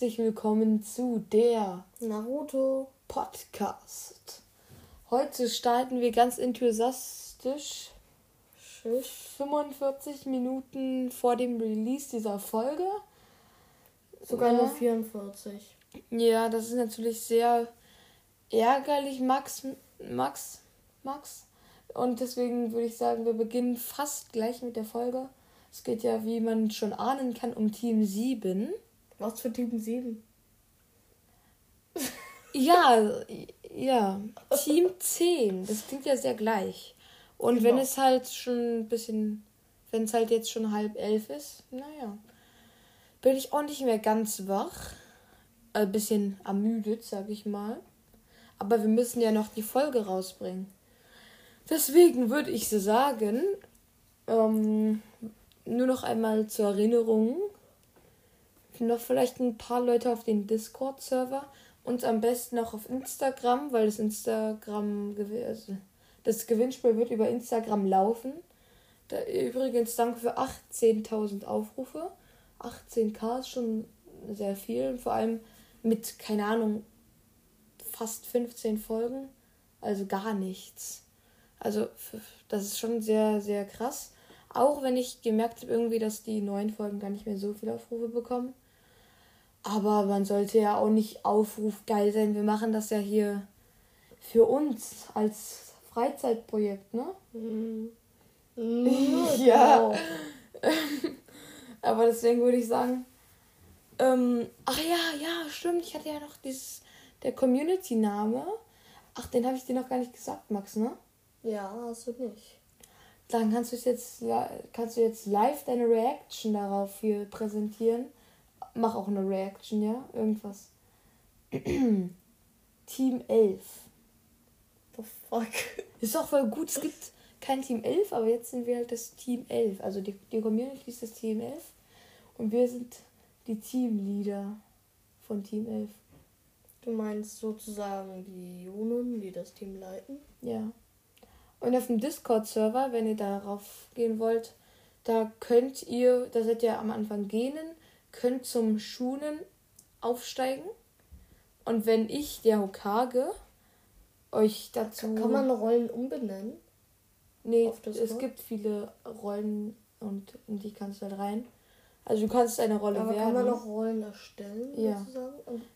herzlich willkommen zu der Naruto Podcast. Heute starten wir ganz enthusiastisch Tschüss. 45 Minuten vor dem Release dieser Folge. Sogar Ja. nur 44. Ja, das ist natürlich sehr ärgerlich, Max, Max, Max. Und deswegen würde ich sagen, wir beginnen fast gleich mit der Folge. Es geht ja, wie man schon ahnen kann, um Team 7. Was für Typen 7? Ja, ja. Team 10. Das klingt ja sehr gleich. Und wenn Genau. es halt schon ein bisschen, wenn es halt jetzt schon halb elf ist, naja, bin ich auch nicht mehr ganz wach. Ein bisschen ermüdet, sag ich mal. Aber wir müssen ja noch die Folge rausbringen. Deswegen würde ich so sagen, ähm, nur noch einmal zur Erinnerung, noch vielleicht ein paar Leute auf den Discord-Server und am besten auch auf Instagram, weil das Instagram, also das Gewinnspiel wird über Instagram laufen. Da, übrigens danke für 18.000 Aufrufe. 18k ist schon sehr viel, vor allem mit, keine Ahnung, fast 15 Folgen, also gar nichts. Also das ist schon sehr, sehr krass. Auch wenn ich gemerkt habe irgendwie, dass die neuen Folgen gar nicht mehr so viele Aufrufe bekommen. Aber man sollte ja auch nicht aufrufgeil sein. Wir machen das ja hier für uns als Freizeitprojekt, ne? Mhm. Ja. Aber deswegen würde ich sagen, ähm, ach ja, ja, stimmt. Ich hatte ja noch dieses, der Community-Name. Ach, den habe ich dir noch gar nicht gesagt, Max, ne? Ja, hast du nicht. Dann kannst du es jetzt, kannst du jetzt live deine Reaction darauf hier präsentieren. Mach auch eine Reaction, ja? Irgendwas. Team 11. The fuck? Ist doch voll gut. Es gibt kein Team 11, aber jetzt sind wir halt das Team 11. Also die, die Community ist das Team 11. Und wir sind die Teamleader von Team 11. Du meinst sozusagen die Jonen, die das Team leiten? Ja. Und auf dem Discord-Server, wenn ihr darauf gehen wollt, da könnt ihr, da seid ihr am Anfang Genen, könnt zum Schunen aufsteigen. Und wenn ich, der Hokage, euch dazu. Kann man Rollen umbenennen? Nee, es Discord? gibt viele Rollen und in die kannst du halt rein. Also du kannst eine Rolle Aber werden. kann man auch Rollen erstellen, Ja.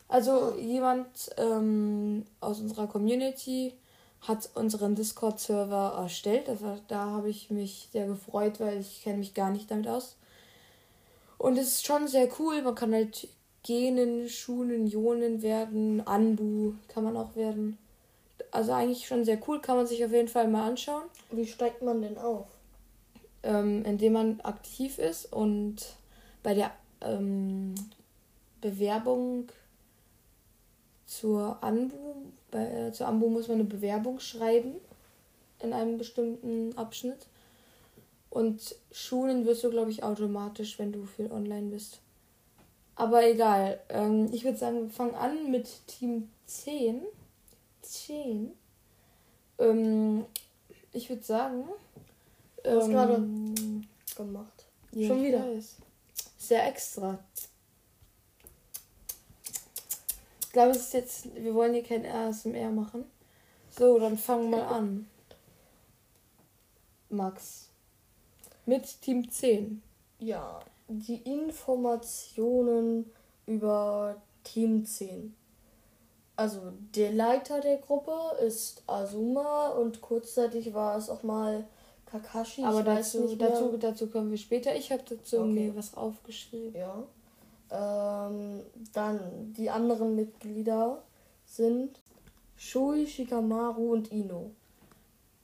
Also jemand ähm, aus unserer Community hat unseren Discord-Server erstellt. Das war, da habe ich mich sehr gefreut, weil ich kenne mich gar nicht damit aus. Und es ist schon sehr cool. Man kann halt Genen, Schunen, Ionen werden. Anbu kann man auch werden. Also eigentlich schon sehr cool. Kann man sich auf jeden Fall mal anschauen. wie steigt man denn auf? ähm, indem man aktiv ist und bei der ähm, Bewerbung zur Anbu, bei, äh, zur Anbu muss man eine Bewerbung schreiben in einem bestimmten Abschnitt. Und Schulen wirst du, glaube ich, automatisch, wenn du viel online bist. Aber egal. Ähm, ich würde sagen, wir fangen an mit Team 10. 10. Ähm, ich würde sagen. Du hast ähm, gerade gemacht. ja, Schon wieder? weiß. Sehr extra. Ich glaube, es ist jetzt. Wir wollen hier kein ASMR machen. So, dann fangen wir mal an. Max. Mit Team 10. Ja, die Informationen über Team 10. Also der Leiter der Gruppe ist Azuma und kurzzeitig war es auch mal Kakashi. Aber dazu, dazu, dazu kommen wir später. Ich habe dazu Okay. mir was aufgeschrieben. Ja. Ähm, dann die anderen Mitglieder sind Shui, Shikamaru und Ino.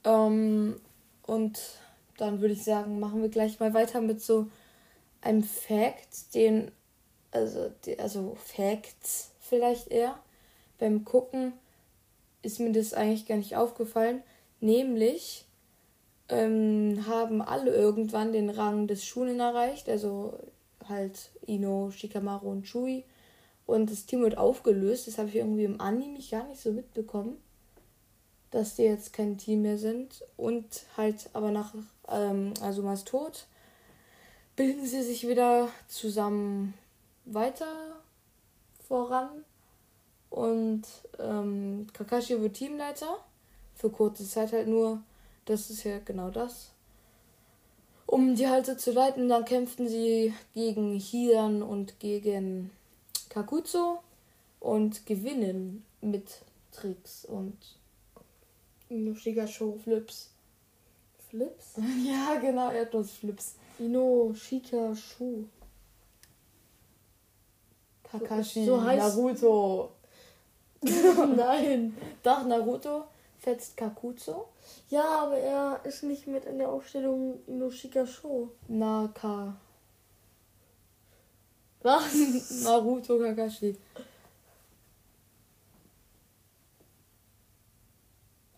Ähm, und dann würde ich sagen, machen wir gleich mal weiter mit so einem Fact, den, also, die, also Facts vielleicht eher. Beim Gucken ist mir das eigentlich gar nicht aufgefallen. Nämlich ähm, haben alle irgendwann den Rang des Schulen erreicht, also halt Ino, Shikamaru und Chui. Und das Team wird aufgelöst. Das habe ich irgendwie im Anime gar nicht so mitbekommen dass die jetzt kein Team mehr sind und halt aber nach ähm, Asumas Tod bilden sie sich wieder zusammen weiter voran. Und ähm, Kakashi wird Teamleiter. Für kurze Zeit halt nur. Das ist ja genau das. Um die halt so zu leiten, dann kämpften sie gegen Hidan und gegen Kakuzo und gewinnen mit Tricks und Inoshika Show Flips. Flips? Ja, genau, Erdnussflips. Inoshika Shu. Kakashi, So heißt- Naruto. Nein. Doch, Naruto fetzt Kakuzo. Ja, aber er ist nicht mit in der Aufstellung Inoshika Show. Naka. Was? Naruto Kakashi.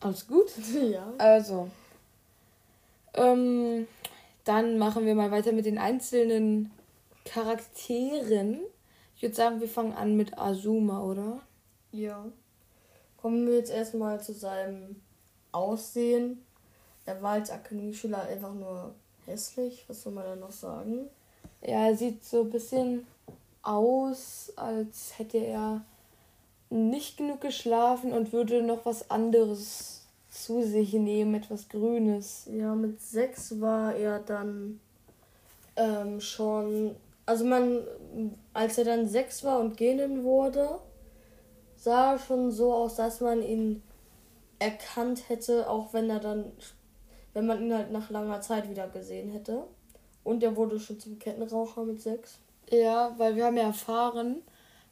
Alles gut? ja. Also. Ähm, dann machen wir mal weiter mit den einzelnen Charakteren. Ich würde sagen, wir fangen an mit Azuma, oder? Ja. Kommen wir jetzt erstmal zu seinem Aussehen. Er war als Akademieschüler einfach nur hässlich. Was soll man da noch sagen? Ja, er sieht so ein bisschen aus, als hätte er nicht genug geschlafen und würde noch was anderes zu sich nehmen, etwas Grünes. Ja, mit sechs war er dann ähm, schon. Also man, als er dann sechs war und gehen wurde, sah er schon so aus, dass man ihn erkannt hätte, auch wenn er dann, wenn man ihn halt nach langer Zeit wieder gesehen hätte. Und er wurde schon zum Kettenraucher mit sechs. Ja, weil wir haben ja erfahren,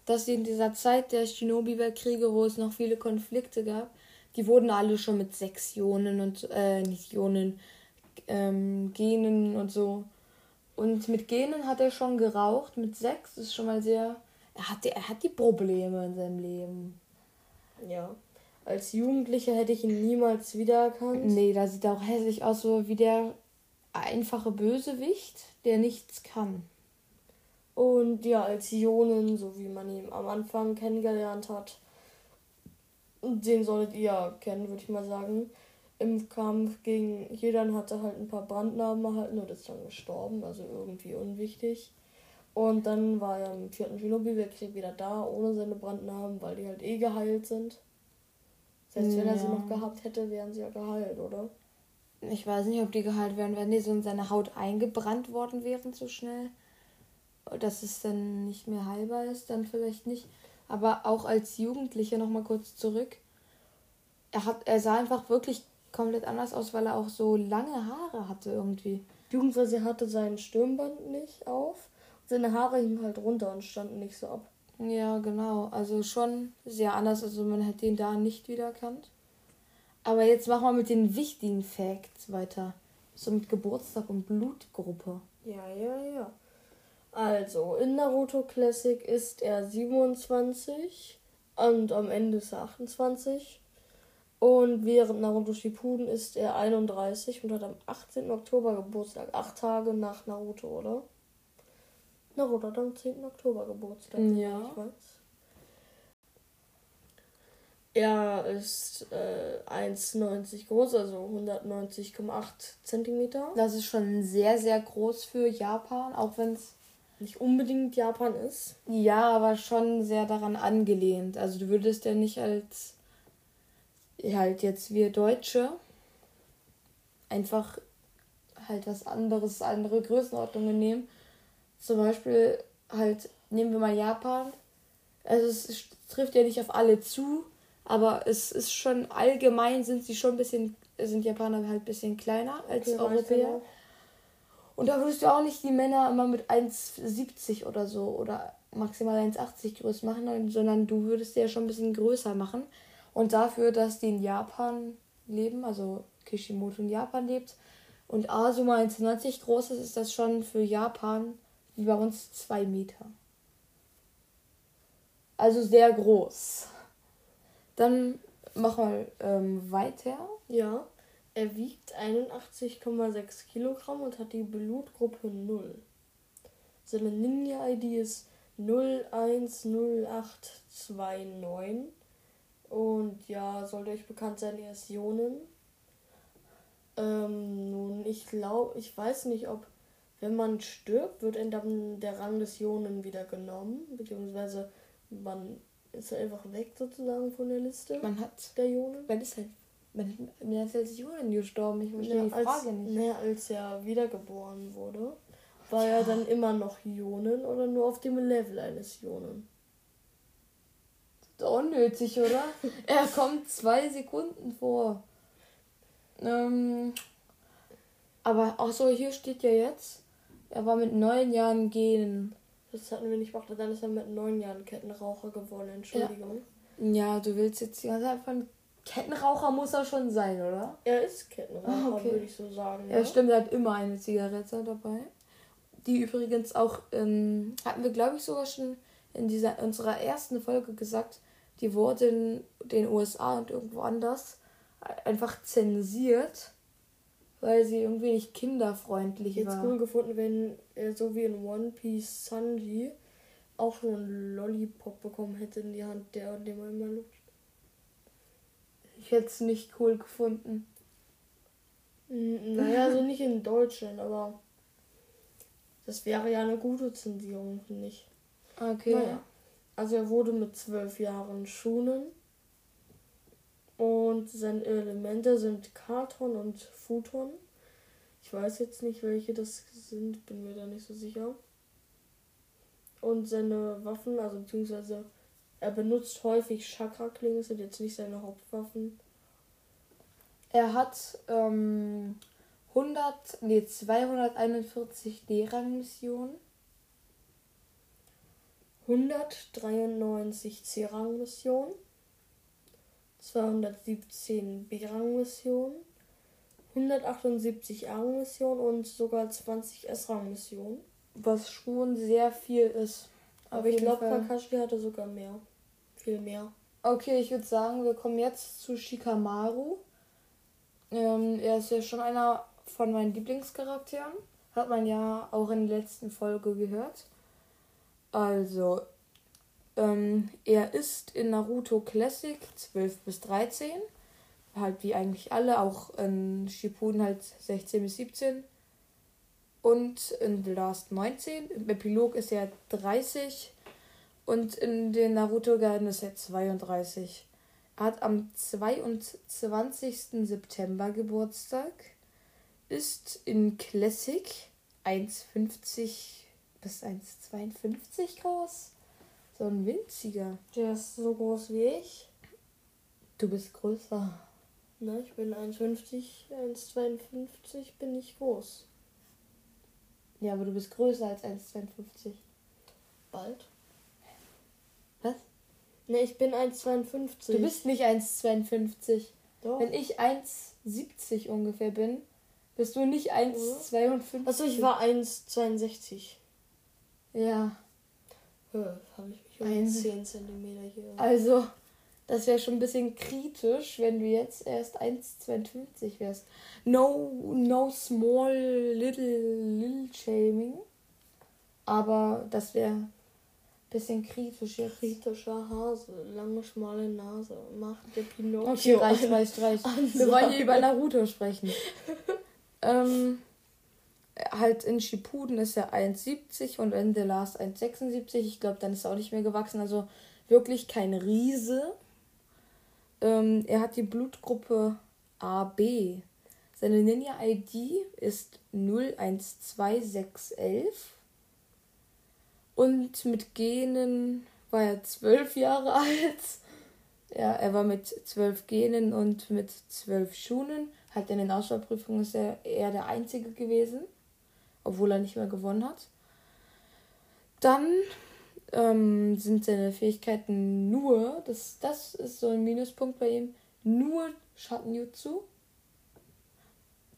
dass sie in dieser Zeit der Shinobi-Weltkriege, wo es noch viele Konflikte gab, die wurden alle schon mit sechs Ionen und, äh, nicht Ionen, ähm, Genen und so. Und mit Genen hat er schon geraucht, mit sechs ist schon mal sehr. Er hat, die, er hat die Probleme in seinem Leben. Ja. Als Jugendlicher hätte ich ihn niemals wiedererkannt. Nee, da sieht er auch hässlich aus, so wie der einfache Bösewicht, der nichts kann. Und ja, als Ionen, so wie man ihn am Anfang kennengelernt hat. Den solltet ihr ja kennen, würde ich mal sagen. Im Kampf gegen Jedan hat er halt ein paar Brandnarben erhalten und ist dann gestorben, also irgendwie unwichtig. Und dann war er im vierten Shinobi-Weltkrieg wieder da, ohne seine Brandnarben, weil die halt eh geheilt sind. Das heißt, wenn er sie Ja. noch gehabt hätte, wären sie ja geheilt, oder? Ich weiß nicht, ob die geheilt werden, wenn die so in seine Haut eingebrannt worden wären so schnell. Dass es dann nicht mehr heilbar ist, dann vielleicht nicht. Aber auch als Jugendlicher nochmal kurz zurück. Er, hat, er sah einfach wirklich komplett anders aus, weil er auch so lange Haare hatte irgendwie. Beziehungsweise er hatte sein Stirnband nicht auf. Seine Haare hingen halt runter und standen nicht so ab. Ja, genau. Also schon sehr anders. Also man hätte ihn da nicht wiedererkannt. Aber jetzt machen wir mit den wichtigen Facts weiter. So mit Geburtstag und Blutgruppe. Ja, ja, ja. Also, in Naruto Classic ist er 27 und am Ende ist er 28. Und während Naruto Shippuden ist er 31 und hat am 18. Oktober Geburtstag. Acht Tage nach Naruto, oder? Naruto hat am 10. Oktober Geburtstag. Ja. Ich weiß. Er ist äh, 1,90 groß, also 190,8 Zentimeter. Das ist schon sehr, sehr groß für Japan, auch wenn es Nicht unbedingt Japan ist. ja, aber schon sehr daran angelehnt. Also du würdest ja nicht als halt jetzt wir Deutsche einfach halt was anderes, andere Größenordnungen nehmen. Zum Beispiel halt, nehmen wir mal Japan. Also es trifft ja nicht auf alle zu, aber es ist schon allgemein sind sie schon ein bisschen, sind Japaner halt ein bisschen kleiner als Okay, Europäer. auch. Und da würdest du auch nicht die Männer immer mit 1,70 oder so oder maximal 1,80 groß machen, sondern du würdest die ja schon ein bisschen größer machen. Und dafür, dass die in Japan leben, also Kishimoto in Japan lebt und Asuma 1,90 groß ist, ist das schon für Japan wie bei uns 2 Meter. Also sehr groß. Dann machen wir ähm, weiter. Ja, er wiegt 81,6 Kilogramm und hat die Blutgruppe 0. Seine Ninja-ID ist 010829. Und ja, sollte euch bekannt sein, er ist Ionen. Ähm, nun, ich glaube, ich weiß nicht, ob, wenn man stirbt, wird dann der Rang des Ionen wieder genommen. Beziehungsweise man ist einfach weg sozusagen von der Liste. Man hat. Der Jonen. Man ist halt. Man ist als Jonen gestorben. Ich verstehe Ja, die als, Frage nicht. naja, als er wiedergeboren wurde, war er dann immer noch Jonen oder nur auf dem Level eines Jonen? Ist unnötig, oder? er kommt zwei Sekunden vor. Ähm, aber auch so, hier steht ja jetzt, er war mit neun Jahren gehen. Das hatten wir nicht gemacht. Dann ist er mit neun Jahren Kettenraucher geworden. Entschuldigung. Ja, du willst jetzt die ganze Zeit von Kettenraucher muss er schon sein, oder? Er ist Kettenraucher, Ah, okay. würde ich so sagen. Ja, ne? stimmt, er hat immer eine Zigarette dabei. Die übrigens auch, ähm, hatten wir glaube ich sogar schon in dieser unserer ersten Folge gesagt, die wurde in den USA und irgendwo anders einfach zensiert, weil sie irgendwie nicht kinderfreundlich Jetzt war. cool gefunden, wenn er so wie in One Piece Sanji auch so einen Lollipop bekommen hätte in die Hand, der den man immer lutscht. Ich hätte es nicht cool gefunden. Naja, also nicht in Deutschland, aber das wäre ja eine gute Zensierung, finde ich. Okay. Naja. Also er wurde mit zwölf Jahren Schunen. Und seine Elemente sind Karton und Futon. Ich weiß jetzt nicht, welche das sind, bin mir da nicht so sicher. Und seine Waffen, also beziehungsweise er benutzt häufig Chakra-Klingen, sind jetzt nicht seine Hauptwaffen. Er hat ähm, 100, nee, 241 D-Rang-Missionen. 193 C-Rang-Missionen, 217 B-Rang-Missionen, 178 A-Rang-Missionen und sogar 20 S-Rang-Missionen. Was schon sehr viel ist. Aber ich glaube. Kakashi hatte sogar mehr. Viel mehr. Okay, ich würde sagen, wir kommen jetzt zu Shikamaru. Ähm, er ist ja schon einer von meinen Lieblingscharakteren. Hat man ja auch in der letzten Folge gehört. Also, ähm, er ist in Naruto Classic 12 bis 13. Halt wie eigentlich alle, auch in Shippuden halt 16 bis 17. Und in The Last 19. Im Epilog ist er 30. Und in den Naruto Garden ist er 32. Er hat am 22. September Geburtstag. Ist in Classic 1,50 bis 1,52 groß. So ein winziger. Der ist so groß wie ich. Du bist größer. Ne, ich bin 1,50, 1,52 bin ich groß. Ja, aber du bist größer als 1,52. Bald. Ne, ich bin 1,52. Du bist nicht 1,52. Doch. Wenn ich 1,70 ungefähr bin, bist du nicht 1,52. Achso, ich war 1,62. Ja. Habe ich mich um Eins. 10 cm hier. Also, das wäre schon ein bisschen kritisch, wenn du jetzt erst 1,52 wärst. No, no small little, little shaming. Aber das wäre bisschen kritisch jetzt. Kritischer Hase, lange, schmale Nase. Macht der Pinocchio. Okay, reicht, reicht, reicht. Wir Ansage. wollen hier über Naruto sprechen. ähm, halt in Shippuden ist er 1,70 und in The Last 1,76. Ich glaube, dann ist er auch nicht mehr gewachsen. Also wirklich kein Riese. Ähm, er hat die Blutgruppe AB. Seine Ninja-ID ist 012611. Und mit Genen war er zwölf Jahre alt. Ja, er war mit zwölf Genen und mit zwölf Schunen. Halt in den Auswahlprüfungen ist er eher der Einzige gewesen, obwohl er nicht mehr gewonnen hat. Dann ähm, sind seine Fähigkeiten nur, das, das ist so ein Minuspunkt bei ihm, nur Schattenjutsu.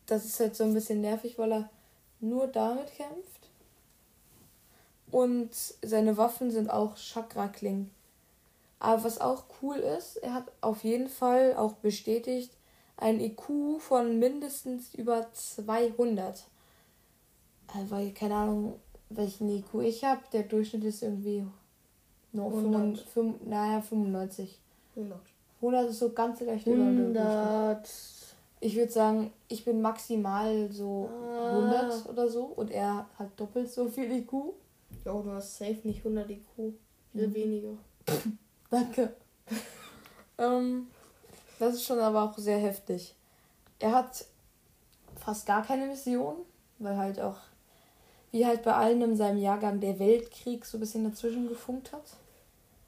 Das ist halt so ein bisschen nervig, weil er nur damit kämpft. Und seine Waffen sind auch Chakra-Klingen. Aber was auch cool ist, er hat auf jeden Fall auch bestätigt ein IQ von mindestens über 200. Also, weil, keine Ahnung, welchen IQ ich habe. Der Durchschnitt ist irgendwie nur 100. 95, fünf- naja, 95. 100. 100 ist so ganz leicht über dem Durchschnitt. 100. Ich würde sagen, ich bin maximal so Ah. 100 oder so und er hat doppelt so viel IQ. Jo, du hast safe nicht 100 IQ. Viel Mhm. weniger. Danke. ähm, das ist schon aber auch sehr heftig. Er hat fast gar keine Mission, weil halt auch, wie halt bei allen in seinem Jahrgang, der Weltkrieg so ein bisschen dazwischen gefunkt hat.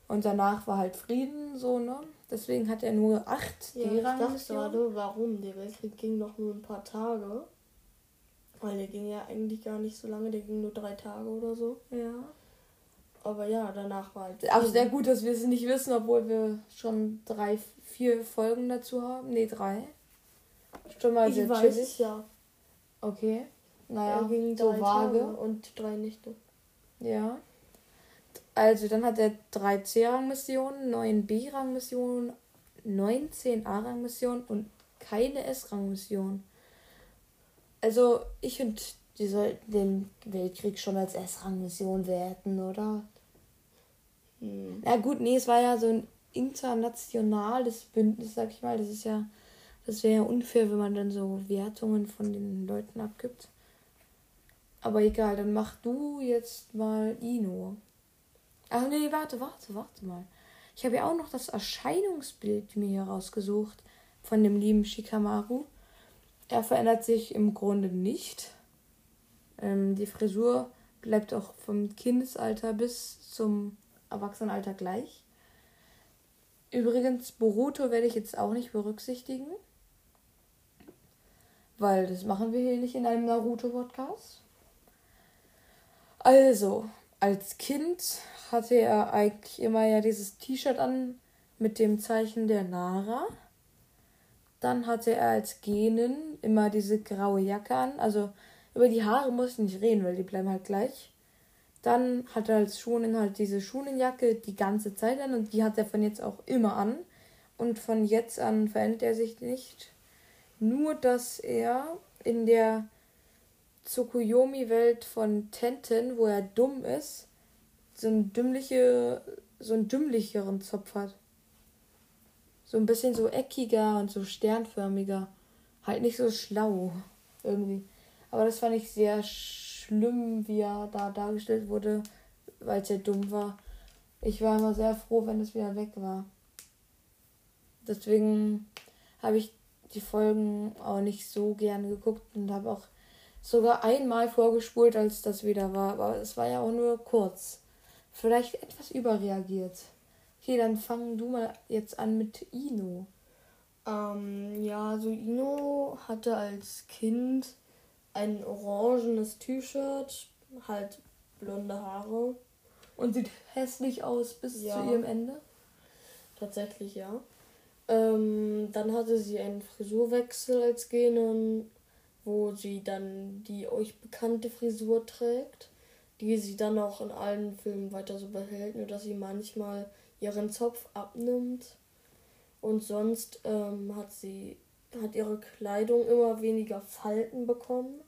Und danach war halt Frieden, so, ne? Deswegen hat er nur acht ja, Ich dachte gerade, warum? Der Weltkrieg ging doch nur ein paar Tage. Weil der ging ja eigentlich gar nicht so lange, der ging nur drei Tage oder so. Ja. Aber ja, danach war halt. Auch sehr gut, dass wir es nicht wissen, obwohl wir schon drei, vier Folgen dazu haben. Nee, drei. Schon mal sehr ich weiß chillig. ja. Okay. Naja, er ging so vage. Tage und drei Nächte. Ja. Also, dann hat er drei C-Rang-Missionen, neun B-Rang-Missionen, 19 A-Rang-Missionen und keine S-Rang-Mission. Also, ich finde, die sollten den Weltkrieg schon als S-Rang-Mission werten, oder? Hm. Na gut, nee, es war ja so ein internationales Bündnis, sag ich mal. Das ist ja, das wäre ja unfair, wenn man dann so Wertungen von den Leuten abgibt. Aber egal, dann mach du jetzt mal Ino. Ach nee, warte, warte, warte mal. Ich habe ja auch noch das Erscheinungsbild mir hier rausgesucht von dem lieben Shikamaru. Er verändert sich im Grunde nicht. Ähm, die Frisur bleibt auch vom Kindesalter bis zum Erwachsenenalter gleich. Übrigens, Boruto werde ich jetzt auch nicht berücksichtigen. Weil das machen wir hier nicht in einem Naruto-Podcast. Also, als Kind hatte er eigentlich immer ja dieses T-Shirt an mit dem Zeichen der Nara. Dann hatte er als Genen immer diese graue Jacke an. Also über die Haare muss ich nicht reden, weil die bleiben halt gleich. Dann hat er als Schunen halt diese Schunenjacke die ganze Zeit an und die hat er von jetzt auch immer an. Und von jetzt an verändert er sich nicht. Nur, dass er in der Tsukuyomi-Welt von Tenten, wo er dumm ist, so ein dümmliche, so einen dümmlicheren Zopf hat. So ein bisschen so eckiger und so sternförmiger. Halt nicht so schlau. Irgendwie. Aber das fand ich sehr schlimm, wie er da dargestellt wurde, weil es ja dumm war. Ich war immer sehr froh, wenn es wieder weg war. Deswegen habe ich die Folgen auch nicht so gern geguckt und habe auch sogar einmal vorgespult, als das wieder war. Aber es war ja auch nur kurz. Vielleicht etwas überreagiert. Okay, dann fang du mal jetzt an mit Ino. Ähm, ja, also Ino hatte als Kind ein orangenes T-Shirt, halt blonde Haare. Und sieht hässlich aus bis ja. zu ihrem Ende? Tatsächlich, ja. Ähm, dann hatte sie einen Frisurwechsel als Genen, wo sie dann die euch bekannte Frisur trägt, die sie dann auch in allen Filmen weiter so behält, nur dass sie manchmal ihren Zopf abnimmt. Und sonst ähm, hat sie hat ihre Kleidung immer weniger Falten bekommen.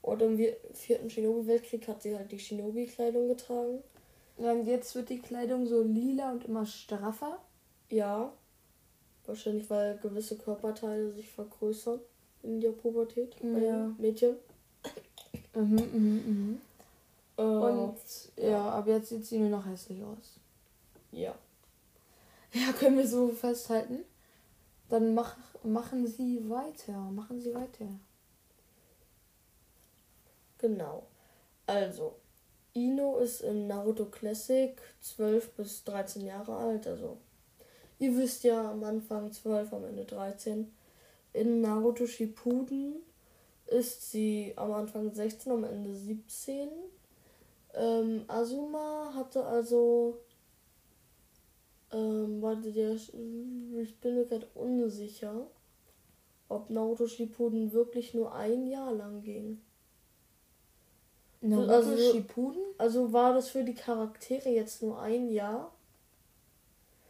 Und im vierten Shinobi-Weltkrieg hat sie halt die Shinobi-Kleidung getragen. Und jetzt wird die Kleidung so lila und immer straffer. Ja. Wahrscheinlich, weil gewisse Körperteile sich vergrößern in der Pubertät ja. Mädchen. Mhm, mhm, mhm. Äh, und ja, aber jetzt sieht sie nur noch hässlich aus. Ja. Ja, können wir so festhalten. Dann mach, machen Sie weiter. Machen Sie weiter. Genau. Also, Ino ist in Naruto Classic 12 bis 13 Jahre alt. Also, ihr wisst ja, am Anfang 12, am Ende 13. In Naruto Shippuden ist sie am Anfang 16, am Ende 17. Ähm, Azuma hatte also ähm, warte, der, ich bin mir gerade unsicher, ob Naruto Shippuden wirklich nur ein Jahr lang ging. Naruto also, Shippuden? Also war das für die Charaktere jetzt nur ein Jahr?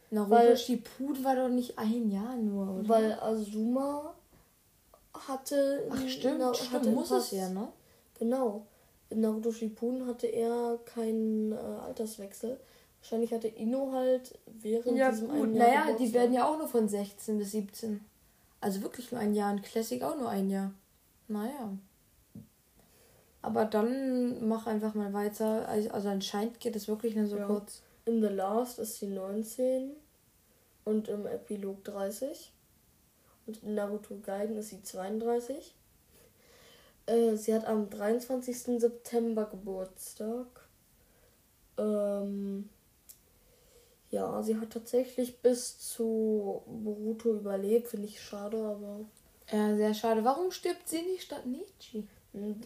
Naruto weil, Shippuden war doch nicht ein Jahr nur, oder? Weil Azuma hatte... Ach stimmt, na, stimmt hatte muss es ja, ne? Genau. In Naruto Shippuden hatte er keinen äh, Alterswechsel. Wahrscheinlich hatte Inno halt während ja, diesem gut. einen Jahr. Naja, die werden ja auch nur von 16 bis 17. Also wirklich nur ein Jahr. Und Classic auch nur ein Jahr. Naja. Aber dann mach einfach mal weiter. Also, also anscheinend geht es wirklich nur so ja. kurz. In The Last ist sie 19 und im Epilog 30. Und in Naruto Gaiden ist sie 32. Äh, sie hat am 23. September Geburtstag. Ähm, ja, sie hat tatsächlich bis zu Boruto überlebt. Finde ich schade, aber. Ja, sehr schade. Warum stirbt sie nicht statt Nietzsche?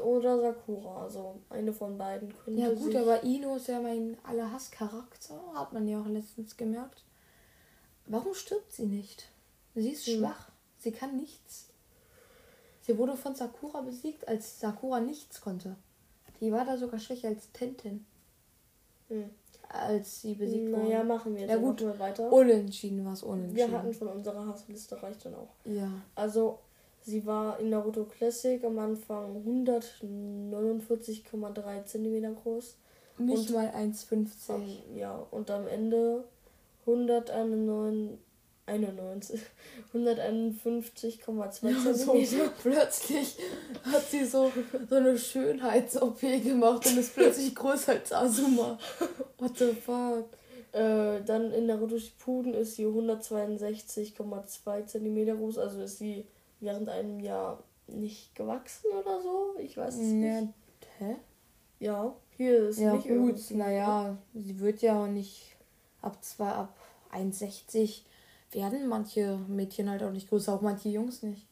Oder Sakura, also eine von beiden könnte Ja, gut, aber Ino ist ja mein aller Hasscharakter. Hat man ja auch letztens gemerkt. Warum stirbt sie nicht? Sie ist Hm. schwach. Sie kann nichts. Sie wurde von Sakura besiegt, als Sakura nichts konnte. Die war da sogar schwächer als Tenten, Hm. Als sie besiegt Naja, wurde. machen wir jetzt Ja, gut. mal weiter. Unentschieden war es unentschieden. Wir hatten von unserer Hassliste reicht dann auch. ja. Also, sie war in Naruto Classic am Anfang 149,3 cm groß. Nicht Und- mal 1,50. Am, ja, und am Ende 191, 91, 151,2 Ja, so cm. plötzlich hat sie so, so eine Schönheits-OP gemacht und ist plötzlich größer als Asuma. What the fuck? Äh, dann in Naruto Shippuden ist sie 162,2 cm groß. Also ist sie während einem Jahr nicht gewachsen oder so. Ich weiß es Ja, nicht. hä? Ja, hier ist Ja, nicht gut, naja, sie wird ja auch nicht ab zwei, ab 1,60 werden manche Mädchen halt auch nicht größer, auch manche Jungs nicht.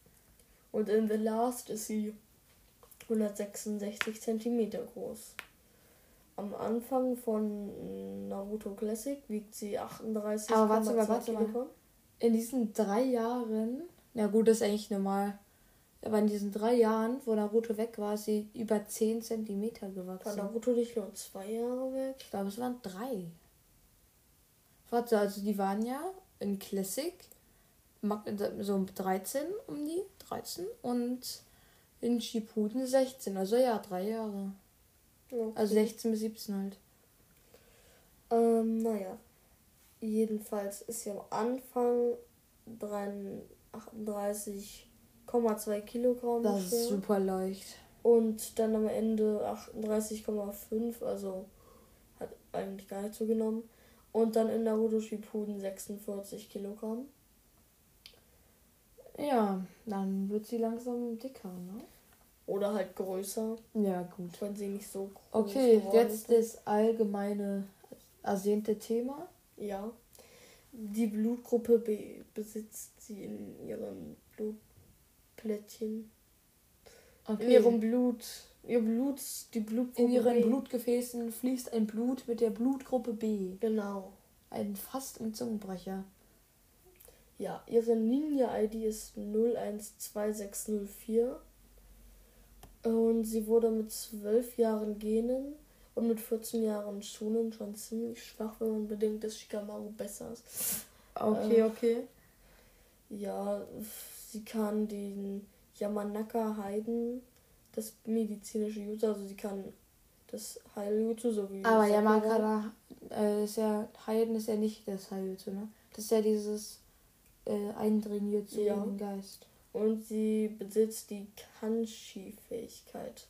Und in The Last ist sie 166 cm groß. Am Anfang von Naruto Classic wiegt sie 38 Aber warte mal, warte mal. In diesen drei Jahren, na gut, das ist eigentlich normal, aber in diesen drei Jahren, wo Naruto weg war, ist sie über 10 Zentimeter War gewachsen. Naruto nicht nur zwei Jahre weg? Ich glaube, es waren drei. Warte, also die waren ja in Classic so um 13 um die 13 und in Shippuden 16. Also ja, drei Jahre. Okay. Also 16 bis 17 halt. Ähm, naja. Jedenfalls ist sie am Anfang 38,2 Kilogramm Das ist schwer. super leicht. Und dann am Ende 38,5, also hat eigentlich gar nicht zugenommen. Und dann in Naruto Shippuden 46 Kilogramm. Ja, dann wird sie langsam dicker, ne? Oder halt größer, Ja, gut. wenn sie nicht so groß Okay, jetzt ist. das allgemeine ersehnte Thema. Ja. Die Blutgruppe B besitzt sie in ihrem Blutplättchen. Okay. In ihrem Blut. Ihr Blut, die Blutgruppe In ihren B. Blutgefäßen fließt ein Blut mit der Blutgruppe B. Genau. Ein fast ein Zungenbrecher. Ja, ihre Ninja-ID ist 012604. Und sie wurde mit 12 Jahren Genen und mit 14 Jahren Schunen schon ziemlich schwach, wenn man bedenkt, dass Shikamaru besser ist. Okay, Äh, okay. Ja, sie kann den Yamanaka-Heiden, das medizinische Jutsu, also sie kann das Heiljutsu sowie Aber Sakura. Yamakara äh, ist ja, Heiden ist ja nicht das Heilutsu, ne? Das ist ja dieses äh, Eindringen Jutsu Ja. in den Geist. Und sie besitzt die Kanshi-Fähigkeit.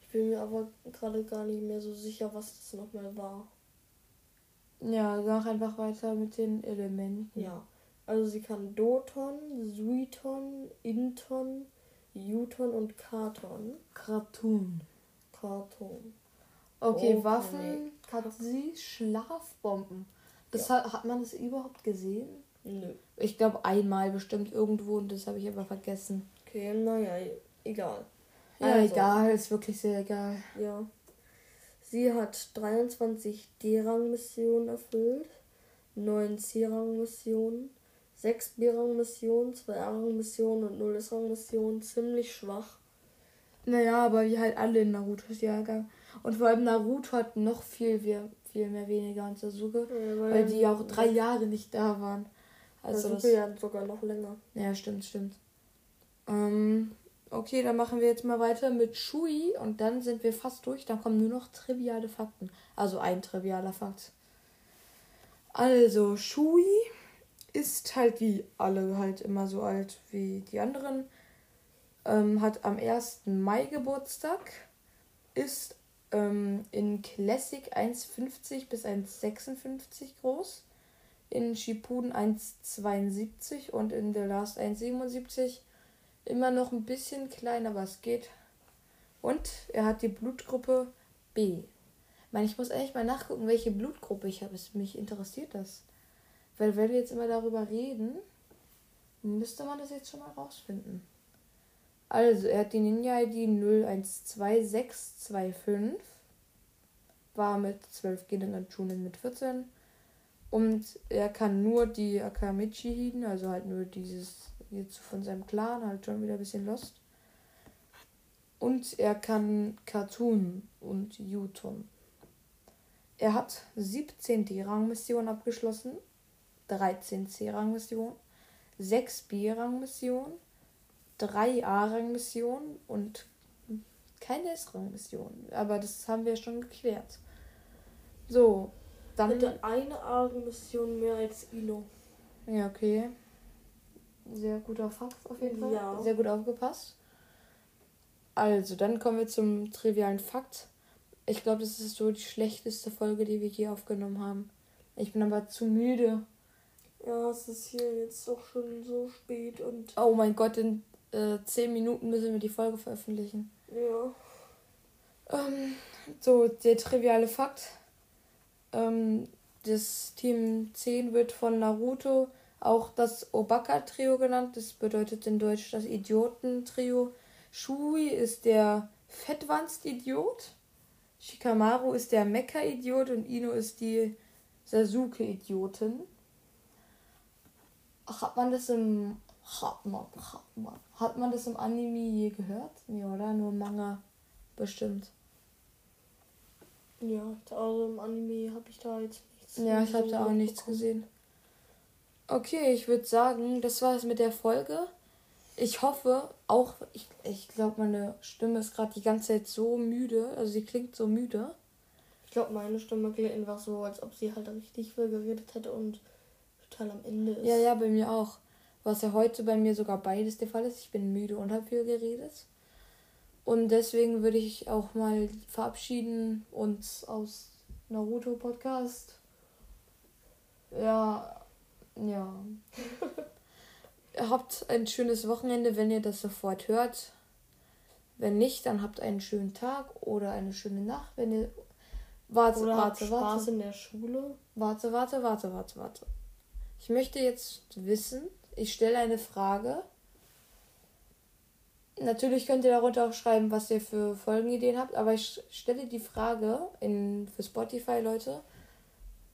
Ich bin mir aber gerade gar nicht mehr so sicher, was das nochmal war. Ja, sag einfach weiter mit den Elementen. Ja. Also sie kann Doton, Suiton, Inton, Juton und Katon. Cartoon. Karton. Okay, Okay. Waffen hat sie Schlafbomben. Das hat, hat man das überhaupt gesehen? Nö. Ich glaube einmal bestimmt irgendwo und das habe ich aber vergessen. Okay, naja, egal. Ja, Also. egal, ist wirklich sehr egal. Ja. Sie hat 23 D-Rang-Missionen erfüllt, 9 C-Rang-Missionen, 6 B-Rang-Missionen, 2 A-Rang-Missionen und 0 S-Rang-Missionen. Ziemlich schwach. Naja, aber wie halt alle in Narutos Jahrgang. Und vor allem Naruto hat noch viel, viel, viel mehr weniger und Sasuke, weil die ja auch drei Jahre nicht da waren. Also das, Also ja sogar noch länger. ja, stimmt, stimmt. Ähm, okay, dann machen wir jetzt mal weiter mit Shui und dann sind wir fast durch. Dann kommen nur noch triviale Fakten. Also ein trivialer Fakt. Also, Shui ist halt wie alle halt immer so alt wie die anderen. Ähm, hat am 1. Mai Geburtstag. Ist ähm, in Classic 1,50 bis 1,56 groß. In Shippuden 1,72 und in The Last 1,77 immer noch ein bisschen kleiner, es geht. Und er hat die Blutgruppe B. Ich meine, ich muss eigentlich mal nachgucken, welche Blutgruppe ich habe. Mich interessiert das. Weil wenn wir jetzt immer darüber reden, müsste man das jetzt schon mal rausfinden. Also, er hat die Ninja-ID 012625, war mit 12 Genen und Chunin mit 14. Und er kann nur die Akamichi-Hiden, also halt nur dieses jetzt von seinem Clan, halt schon wieder ein bisschen lost. Und er kann Cartoon und Yuton. Er hat 17 D-Rang-Missionen abgeschlossen, 13 C-Rang-Missionen, 6 B-Rang-Missionen, 3 A-Rang-Missionen und keine S-Rang-Missionen. Aber das haben wir schon geklärt. So, dann. Bitte eine A-Rang-Mission mehr als Ilo. Ja, okay. Sehr guter Fakt auf jeden Fall. Ja. Sehr gut aufgepasst. Also, dann kommen wir zum trivialen Fakt. Ich glaube, das ist so die schlechteste Folge, die wir je aufgenommen haben. Ich bin aber zu müde. Ja, es ist hier jetzt doch schon so spät und. Oh mein Gott, in äh, 10 Minuten müssen wir die Folge veröffentlichen. Ja. Ähm, so, der triviale Fakt. Ähm, das Team 10 wird von Naruto auch das Obaka-Trio genannt. Das bedeutet in Deutsch das Idiotentrio. Shui ist der Fettwanst-Idiot. Shikamaru ist der Mecha-Idiot und Ino ist die Sasuke-Idiotin. Hat man das im hat man, hat man. Hat man das im Anime je gehört? Nee, oder? Nur Manga bestimmt. Ja, also im Anime habe ich da jetzt nichts. Ja, ich habe da auch nichts bekommen. gesehen. Okay, ich würde sagen, das war es mit der Folge. Ich hoffe, auch, ich, ich glaube, meine Stimme ist gerade die ganze Zeit so müde. Also sie klingt so müde. Ich glaube, meine Stimme klingt einfach so, als ob sie halt richtig viel geredet hätte und total am Ende ist. Ja, ja, bei mir auch. Was ja heute bei mir sogar beides der Fall ist. Ich bin müde und habe viel geredet. Und deswegen würde ich auch mal verabschieden uns aus Naruto Podcast. Ja, ja. habt ein schönes Wochenende, wenn ihr das sofort hört. Wenn nicht, dann habt einen schönen Tag oder eine schöne Nacht, wenn ihr. Warte, oder warte, Spaß warte. in der Schule. Warte, warte, warte, warte, warte. Ich möchte jetzt wissen, ich stelle eine Frage. Natürlich könnt ihr darunter auch schreiben, was ihr für Folgenideen habt, aber ich stelle die Frage in, für Spotify, Leute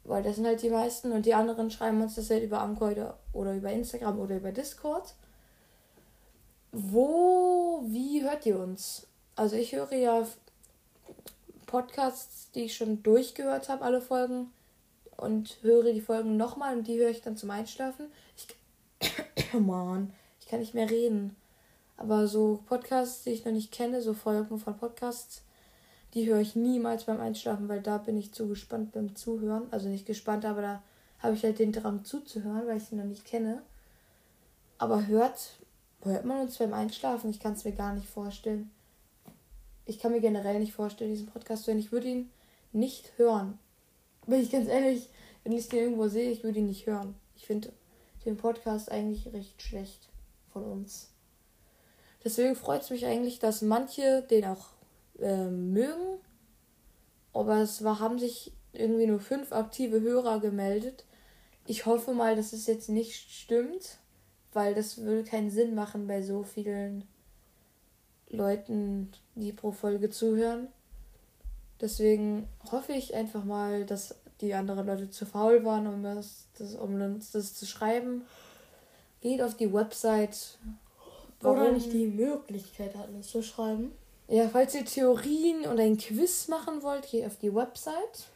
weil das sind halt die meisten und die anderen schreiben uns das halt über Anchor oder über Instagram oder über Discord. Wo, wie hört ihr uns? Also ich höre ja Podcasts, die ich schon durchgehört habe, alle Folgen und höre die Folgen nochmal und die höre ich dann zum Einschlafen. Ich, Mann, ich kann nicht mehr reden. Aber so Podcasts, die ich noch nicht kenne, so Folgen von Podcasts, die höre ich niemals beim Einschlafen, weil da bin ich zu gespannt beim Zuhören. Also nicht gespannt, aber da habe ich halt den Drang zuzuhören, weil ich sie noch nicht kenne. Aber hört, hört man uns beim Einschlafen? Ich kann es mir gar nicht vorstellen. Ich kann mir generell nicht vorstellen, diesen Podcast zu hören. Ich würde ihn nicht hören. Bin ich ganz ehrlich, wenn ich den irgendwo sehe, ich würde ihn nicht hören. Ich finde den Podcast eigentlich recht schlecht von uns. Deswegen freut es mich eigentlich, dass manche den auch äh, mögen. Aber es war, haben sich irgendwie nur fünf aktive Hörer gemeldet. Ich hoffe mal, dass es jetzt nicht stimmt, weil das würde keinen Sinn machen bei so vielen Leuten, die pro Folge zuhören. Deswegen hoffe ich einfach mal, dass die anderen Leute zu faul waren, um, das, das, um uns das zu schreiben. Geht auf die Website. Warum? Oder nicht die Möglichkeit hatten, es zu schreiben. Ja, falls ihr Theorien und ein Quiz machen wollt, geht auf die Website.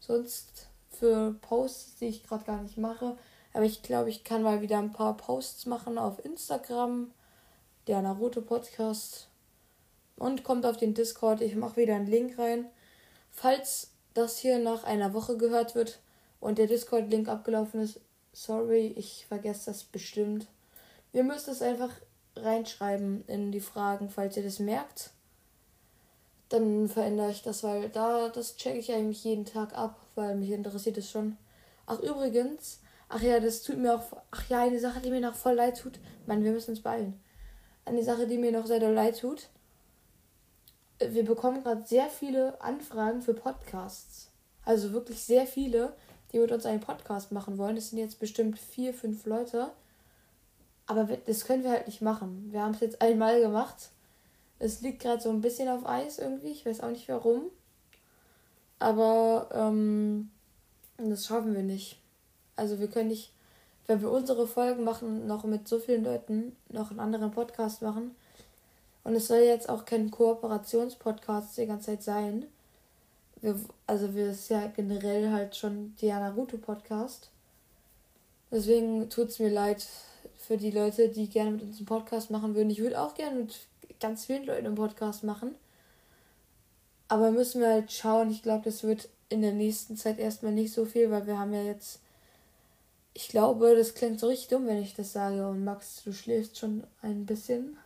Sonst für Posts, die ich gerade gar nicht mache. Aber ich glaube, ich kann mal wieder ein paar Posts machen auf Instagram. Der Naruto Podcast. Und kommt auf den Discord. Ich mache wieder einen Link rein. Falls das hier nach einer Woche gehört wird und der Discord-Link abgelaufen ist, sorry, ich vergesse das bestimmt. Ihr müsst es einfach reinschreiben in die Fragen, falls ihr das merkt. dann verändere ich das, weil da, das checke ich eigentlich jeden Tag ab, weil mich interessiert es schon. Ach, übrigens, ach ja, das tut mir auch, ach ja, eine Sache, die mir noch voll leid tut. Mann, wir müssen uns beeilen. Eine Sache, die mir noch sehr doll leid tut. Wir bekommen gerade sehr viele Anfragen für Podcasts. Also wirklich sehr viele, die mit uns einen Podcast machen wollen. Das sind jetzt bestimmt vier, fünf Leute. Aber das können wir halt nicht machen. Wir haben es jetzt einmal gemacht es liegt gerade so ein bisschen auf Eis irgendwie. Ich weiß auch nicht warum. Aber ähm, das schaffen wir nicht. Also wir können nicht, wenn wir unsere Folgen machen, noch mit so vielen Leuten noch einen anderen Podcast machen. Und es soll jetzt auch kein Kooperationspodcast die ganze Zeit sein. Wir, also wir ist ja generell halt schon der Naruto-Podcast. Deswegen tut es mir leid für die Leute, die gerne mit uns einen Podcast machen würden. Ich würde auch gerne mit ganz vielen Leuten im Podcast machen. Aber müssen wir halt schauen. Ich glaube, das wird in der nächsten Zeit erstmal nicht so viel, weil wir haben ja jetzt. Ich glaube, das klingt so richtig dumm, wenn ich das sage. Und Max, du schläfst schon ein bisschen.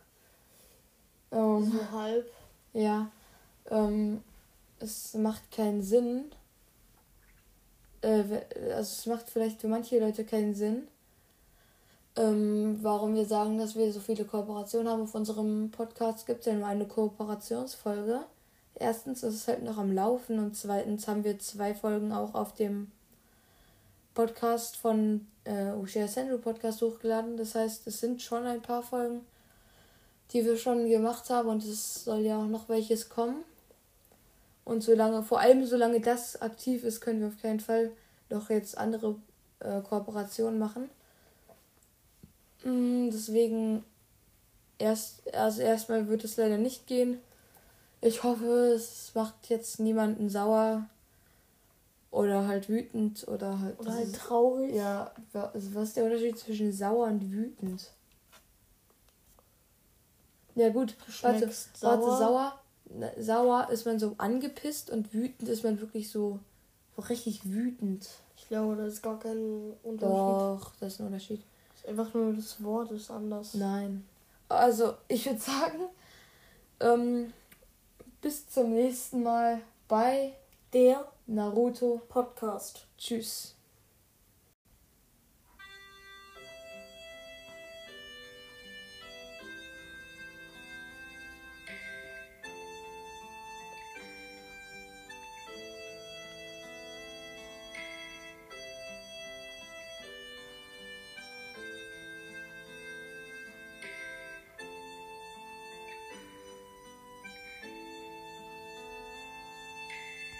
Ähm, so halb. Ja. Ähm, es macht keinen Sinn. Äh, also es macht vielleicht für manche Leute keinen Sinn, ähm, warum wir sagen, dass wir so viele Kooperationen haben auf unserem Podcast, gibt es ja nur eine Kooperationsfolge. Erstens ist es halt noch am Laufen und zweitens haben wir zwei Folgen auch auf dem Podcast von äh, Ushia Central Podcast hochgeladen. Das heißt, es sind schon ein paar Folgen, die wir schon gemacht haben und es soll ja auch noch welches kommen. Und solange, vor allem solange das aktiv ist, können wir auf keinen Fall noch jetzt andere äh, Kooperationen machen. Mm, deswegen erst, also erstmal wird es leider nicht gehen. Ich hoffe, es macht jetzt niemanden sauer oder halt wütend oder halt. Oder halt traurig. Ja, also was ist der Unterschied zwischen sauer und wütend? Ja gut, warte, sauer. warte, sauer. Sauer ist man so angepisst und wütend ist man wirklich so, so richtig wütend. Ich glaube, das ist gar kein Unterschied. Doch, das ist ein Unterschied. Einfach nur das Wort ist anders. Nein. Also, ich würde sagen, ähm, bis zum nächsten Mal bei der Naruto Podcast. Tschüss.